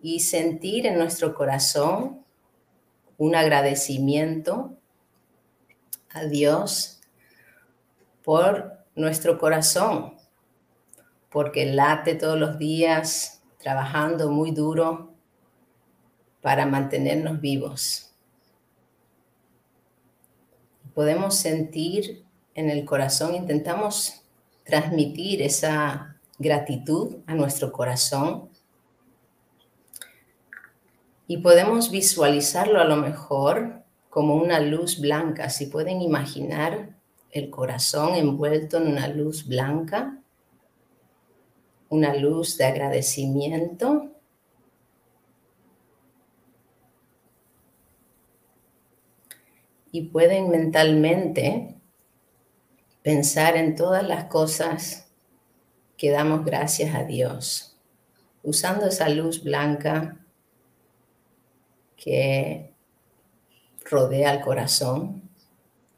y sentir en nuestro corazón un agradecimiento a Dios por nuestro corazón, porque late todos los días trabajando muy duro para mantenernos vivos. Podemos sentir en el corazón, intentamos transmitir esa gratitud a nuestro corazón y podemos visualizarlo a lo mejor como una luz blanca. Si pueden imaginar el corazón envuelto en una luz blanca, una luz de agradecimiento y pueden mentalmente pensar en todas las cosas que damos gracias a Dios, usando esa luz blanca que rodea el corazón.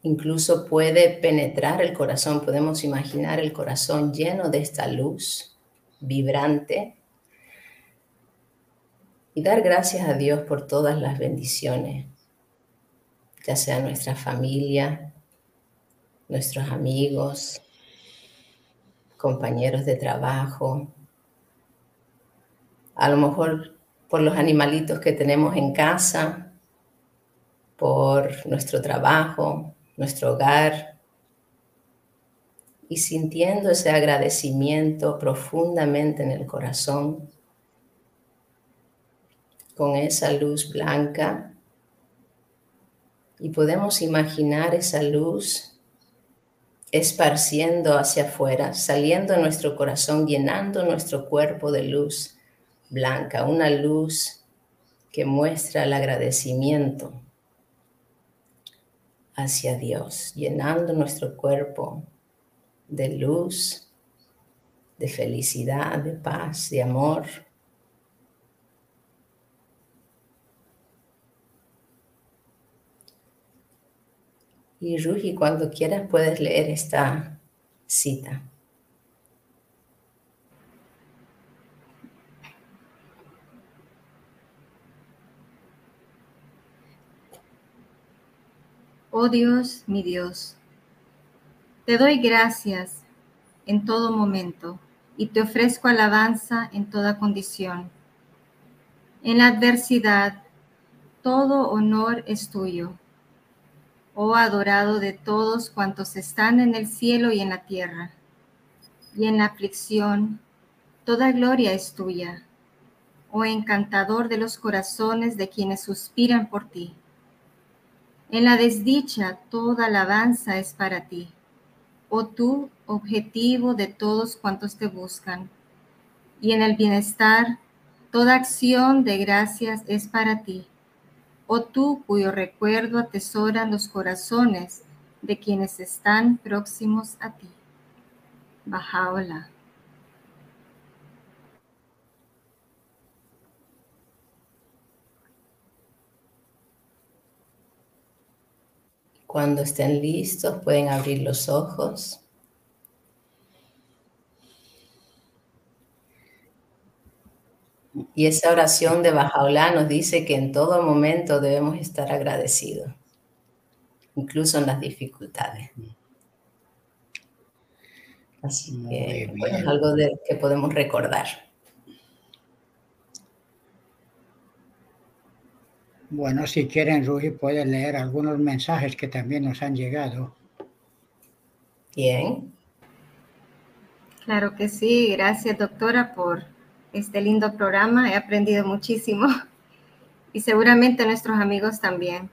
Incluso puede penetrar el corazón, podemos imaginar el corazón lleno de esta luz vibrante y dar gracias a Dios por todas las bendiciones ya sea nuestra familia, nuestros amigos, compañeros de trabajo, a lo mejor por los animalitos que tenemos en casa, por nuestro trabajo, nuestro hogar, y sintiendo ese agradecimiento profundamente en el corazón, con esa luz blanca. Y podemos imaginar esa luz esparciendo hacia afuera, saliendo de nuestro corazón, llenando nuestro cuerpo de luz blanca, una luz que muestra el agradecimiento hacia Dios, llenando nuestro cuerpo de luz, de felicidad, de paz, de amor. Y Ruji, cuando quieras puedes leer esta cita. Oh Dios, mi Dios, te doy gracias en todo momento y te ofrezco alabanza en toda condición. En la adversidad, todo honor es tuyo oh adorado de todos cuantos están en el cielo y en la tierra. Y en la aflicción, toda gloria es tuya, oh encantador de los corazones de quienes suspiran por ti. En la desdicha, toda alabanza es para ti, oh tú, objetivo de todos cuantos te buscan. Y en el bienestar, toda acción de gracias es para ti oh tú cuyo recuerdo atesoran los corazones de quienes están próximos a ti. Bajaola. Cuando estén listos pueden abrir los ojos. Y esa oración de Bajaola nos dice que en todo momento debemos estar agradecidos, incluso en las dificultades. Así que es algo de, que podemos recordar. Bueno, si quieren, Rugi, pueden leer algunos mensajes que también nos han llegado. Bien. Claro que sí. Gracias, doctora, por este lindo programa. He aprendido muchísimo. Y seguramente nuestros amigos también.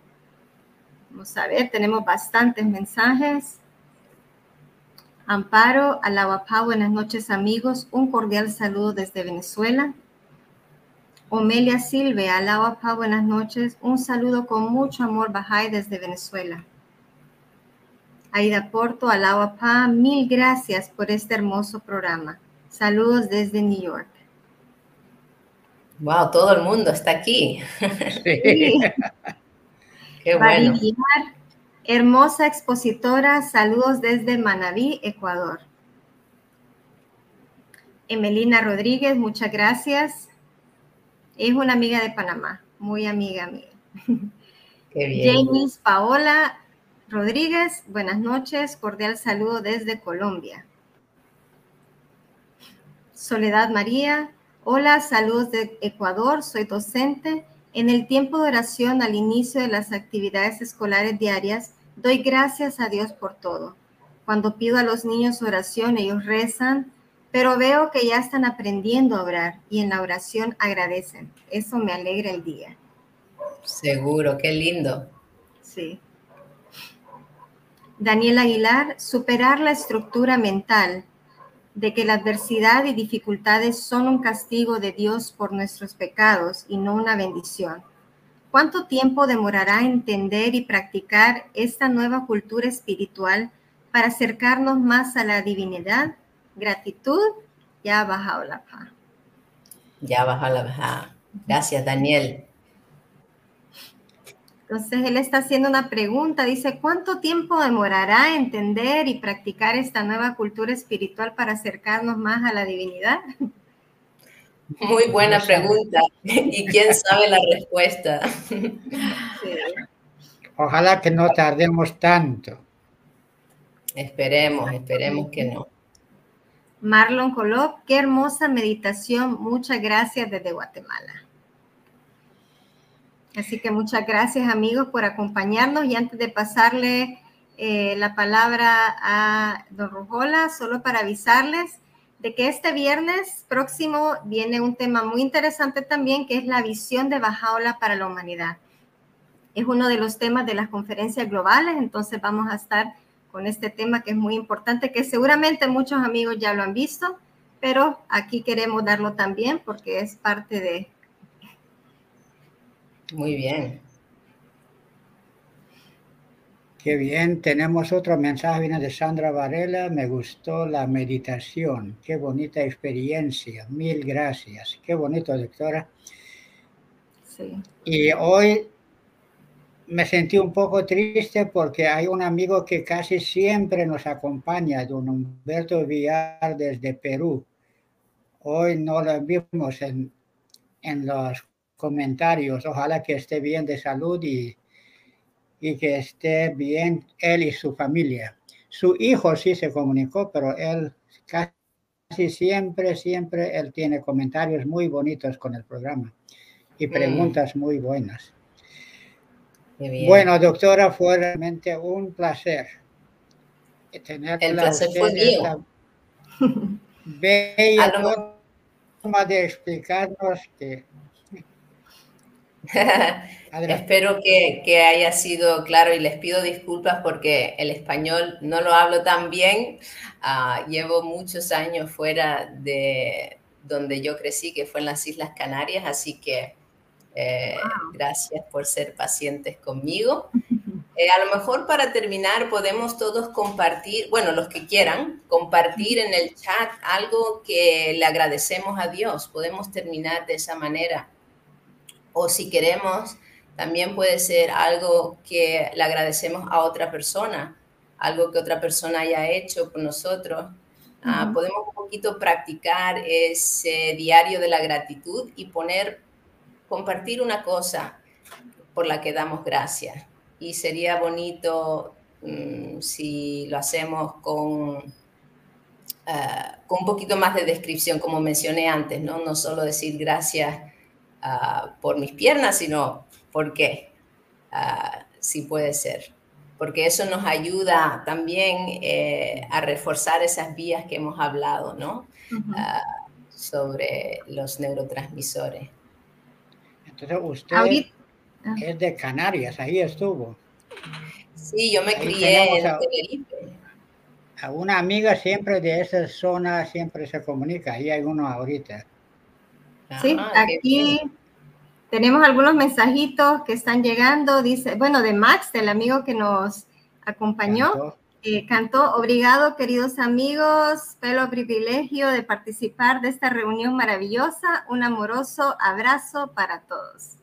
Vamos a ver, tenemos bastantes mensajes. Amparo, Alawapá, buenas noches amigos. Un cordial saludo desde Venezuela. Omelia Silve, Alawapá, buenas noches. Un saludo con mucho amor, Bajay, desde Venezuela. Aida Porto, Alawapá, mil gracias por este hermoso programa. Saludos desde New York. Wow, todo el mundo está aquí. Sí. Qué bueno. hermosa expositora, saludos desde Manabí, Ecuador. Emelina Rodríguez, muchas gracias. Es una amiga de Panamá, muy amiga mía. Qué bien. James Paola Rodríguez, buenas noches, cordial saludo desde Colombia. Soledad María, hola, saludos de Ecuador, soy docente. En el tiempo de oración al inicio de las actividades escolares diarias, doy gracias a Dios por todo. Cuando pido a los niños oración, ellos rezan, pero veo que ya están aprendiendo a orar y en la oración agradecen. Eso me alegra el día. Seguro, qué lindo. Sí. Daniel Aguilar, superar la estructura mental de que la adversidad y dificultades son un castigo de Dios por nuestros pecados y no una bendición. ¿Cuánto tiempo demorará entender y practicar esta nueva cultura espiritual para acercarnos más a la divinidad? Gratitud, ya ha bajado la paz. Ya ha bajado la paz. Gracias, Daniel. Entonces, él está haciendo una pregunta, dice, ¿cuánto tiempo demorará entender y practicar esta nueva cultura espiritual para acercarnos más a la divinidad? Muy buena pregunta. ¿Y quién sabe la respuesta? Ojalá que no tardemos tanto. Esperemos, esperemos que no. Marlon Colop, qué hermosa meditación. Muchas gracias desde Guatemala. Así que muchas gracias amigos por acompañarnos y antes de pasarle eh, la palabra a don Rujola, solo para avisarles de que este viernes próximo viene un tema muy interesante también, que es la visión de Bajaola para la humanidad. Es uno de los temas de las conferencias globales, entonces vamos a estar con este tema que es muy importante, que seguramente muchos amigos ya lo han visto, pero aquí queremos darlo también porque es parte de... Muy bien. Qué bien, tenemos otro mensaje, viene de Sandra Varela, me gustó la meditación, qué bonita experiencia, mil gracias, qué bonito, doctora. Sí. Y hoy me sentí un poco triste porque hay un amigo que casi siempre nos acompaña, don Humberto Villar desde Perú. Hoy no lo vimos en, en los comentarios. Ojalá que esté bien de salud y, y que esté bien él y su familia. Su hijo sí se comunicó, pero él casi siempre, siempre, él tiene comentarios muy bonitos con el programa y mm. preguntas muy buenas. Bueno, doctora, fue realmente un placer tener El placer fue mío. Bella forma de explicarnos que... Espero que, que, haya sido claro y les pido disculpas porque el español no lo hablo tan bien. Uh, llevo muchos años fuera de donde yo crecí, que fue en las Islas Canarias, así que eh, gracias por ser pacientes conmigo. Eh, a lo mejor para terminar podemos todos compartir, bueno, los que quieran, compartir en el chat algo que le agradecemos a Dios. Podemos terminar de esa manera. O si queremos, también puede ser algo que le agradecemos a otra persona, algo que otra persona haya hecho por nosotros. Ah, podemos un poquito practicar ese diario de la gratitud y poner compartir una cosa por la que damos gracias. Y sería bonito mm, si lo hacemos con, ah, con un poquito más de descripción, como mencioné antes, no, no solo decir gracias ah, por mis piernas, sino por qué, uh, si puede ser. Porque eso nos ayuda también eh, a reforzar esas vías que hemos hablado, ¿no? sobre los neurotransmisores. Entonces usted ah. es de Canarias, ahí estuvo. Sí, yo me crié en Tenerife. A una amiga siempre de esa zona siempre se comunica, ahí hay uno ahorita. Sí, ah, aquí tenemos algunos mensajitos que están llegando, dice, bueno, de Max, del amigo que nos acompañó. Eh, cantó, obrigado queridos amigos, pelo privilegio de participar de esta reunión maravillosa, un amoroso abrazo para todos.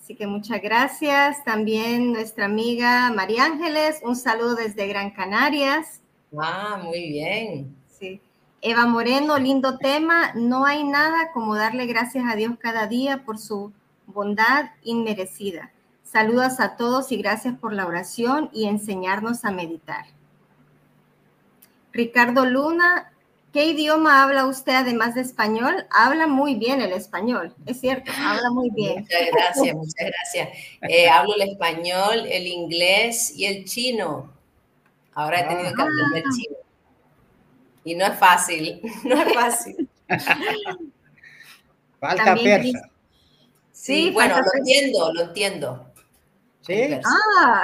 Así que muchas gracias. También nuestra amiga María Ángeles, un saludo desde Gran Canarias. Ah, muy bien. Sí. Eva Moreno, lindo tema. No hay nada como darle gracias a Dios cada día por su bondad inmerecida. Saludos a todos y gracias por la oración y enseñarnos a meditar. Ricardo Luna, ¿qué idioma habla usted además de español? Habla muy bien el español, es cierto, habla muy bien. Muchas gracias, muchas gracias. Eh, hablo el español, el inglés y el chino. Ahora he tenido que aprender ah. chino. Y no es fácil, no es fácil. Falta persa. Sí, bueno, lo entiendo, lo entiendo. Ah.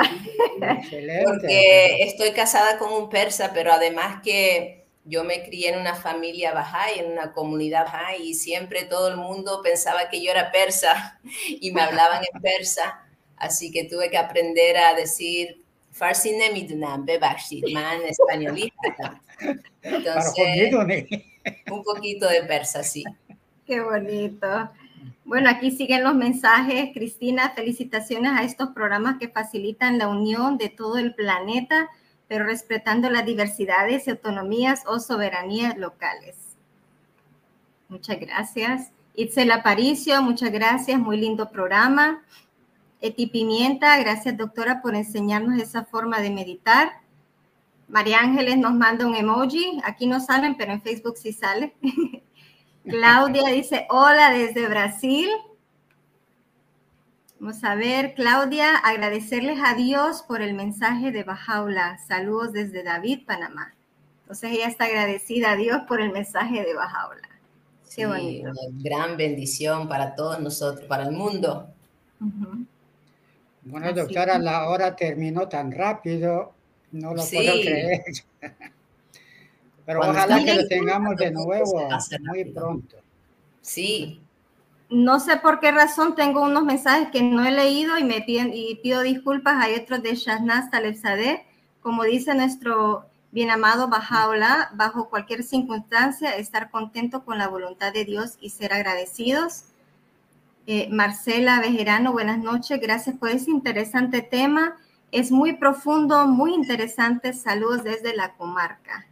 Porque estoy casada con un persa, pero además que yo me crié en una familia bahá'í, en una comunidad bahá'í, y siempre todo el mundo pensaba que yo era persa y me hablaban en persa. Así que tuve que aprender a decir Farsi nemidunan man españolista. Entonces, un poquito de persa, sí. Qué bonito. Bueno, aquí siguen los mensajes. Cristina, felicitaciones a estos programas que facilitan la unión de todo el planeta, pero respetando las diversidades autonomías o soberanías locales. Muchas gracias. Itzel Aparicio, muchas gracias. Muy lindo programa. Eti Pimienta, gracias doctora por enseñarnos esa forma de meditar. María Ángeles nos manda un emoji. Aquí no salen, pero en Facebook sí sale. Claudia dice, hola desde Brasil. Vamos a ver, Claudia, agradecerles a Dios por el mensaje de Bajaula. Saludos desde David, Panamá. Entonces ella está agradecida a Dios por el mensaje de Bajaula. Qué bonito. Una gran bendición para todos nosotros, para el mundo. Bueno, doctora, la hora terminó tan rápido, no lo puedo creer. Pero ojalá que lo tengamos de nuevo muy pronto. Sí. No sé por qué razón tengo unos mensajes que no he leído y me piden, y pido disculpas. Hay otros de Shahnaz Talebzadeh, como dice nuestro bien amado Bajaola, bajo cualquier circunstancia, estar contento con la voluntad de Dios y ser agradecidos. Eh, Marcela Bejerano, buenas noches. Gracias por ese interesante tema. Es muy profundo, muy interesante. Saludos desde la comarca.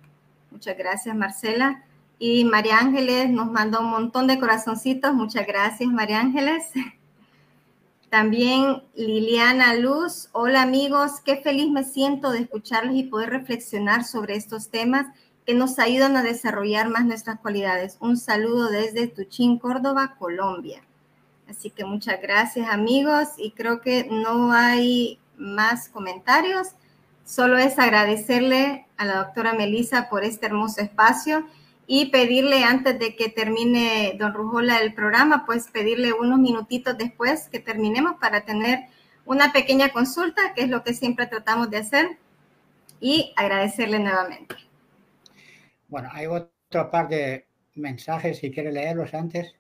Muchas gracias, Marcela. Y María Ángeles nos mandó un montón de corazoncitos. Muchas gracias, María Ángeles. También Liliana Luz. Hola amigos, qué feliz me siento de escucharlos y poder reflexionar sobre estos temas que nos ayudan a desarrollar más nuestras cualidades. Un saludo desde Tuchín, Córdoba, Colombia. Así que muchas gracias amigos y creo que no hay más comentarios. Solo es agradecerle a la doctora Melisa por este hermoso espacio y pedirle antes de que termine don Rujola el programa, pues pedirle unos minutitos después que terminemos para tener una pequeña consulta, que es lo que siempre tratamos de hacer, y agradecerle nuevamente. Bueno, hay otro par de mensajes, si quiere leerlos antes,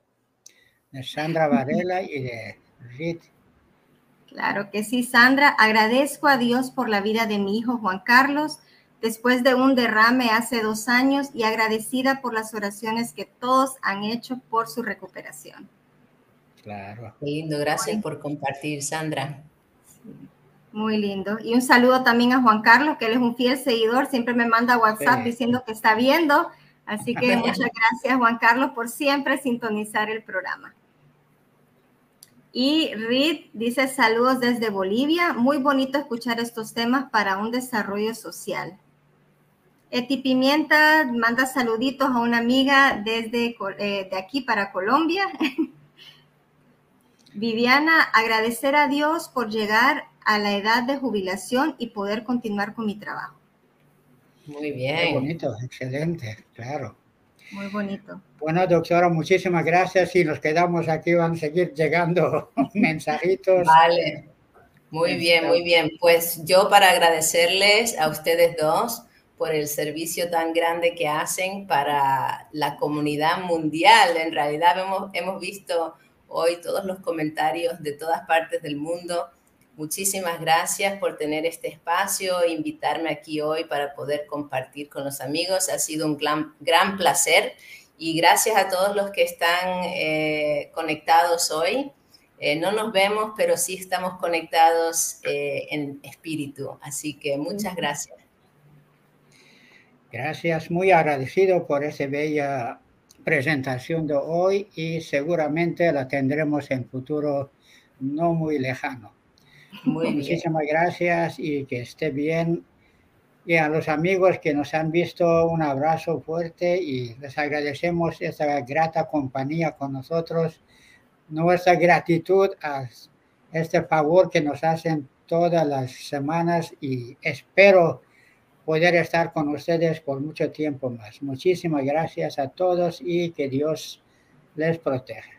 de Sandra Varela y de Rit Claro que sí, Sandra. Agradezco a Dios por la vida de mi hijo Juan Carlos después de un derrame hace dos años y agradecida por las oraciones que todos han hecho por su recuperación. Claro. Qué lindo, gracias por compartir, Sandra. muy lindo. Y un saludo también a Juan Carlos, que él es un fiel seguidor, siempre me manda WhatsApp diciendo que está viendo. Así que muchas gracias, Juan Carlos, por siempre sintonizar el programa. Y Reed dice saludos desde Bolivia. Muy bonito escuchar estos temas para un desarrollo social. Eti Pimienta manda saluditos a una amiga desde eh, de aquí para Colombia. Viviana, agradecer a Dios por llegar a la edad de jubilación y poder continuar con mi trabajo. Muy bien. bonito, excelente, claro. Muy bonito. Bueno, doctora, muchísimas gracias y nos quedamos aquí, van a seguir llegando mensajitos. Vale. Muy bien, muy bien. Pues yo para agradecerles a ustedes dos por el servicio tan grande que hacen para la comunidad mundial. En realidad hemos, hemos visto hoy todos los comentarios de todas partes del mundo. Muchísimas gracias por tener este espacio e invitarme aquí hoy para poder compartir con los amigos. Ha sido un gran, gran placer y gracias a todos los que están eh, conectados hoy. Eh, no nos vemos, pero sí estamos conectados eh, en espíritu. Así que muchas gracias. Gracias, muy agradecido por esa bella presentación de hoy y seguramente la tendremos en futuro no muy lejano. Muy Muchísimas gracias y que esté bien. Y a los amigos que nos han visto, un abrazo fuerte y les agradecemos esta grata compañía con nosotros nuestra gratitud a este favor que nos hacen todas las semanas y espero poder estar con ustedes por mucho tiempo más. Muchísimas gracias a todos y que Dios les proteja.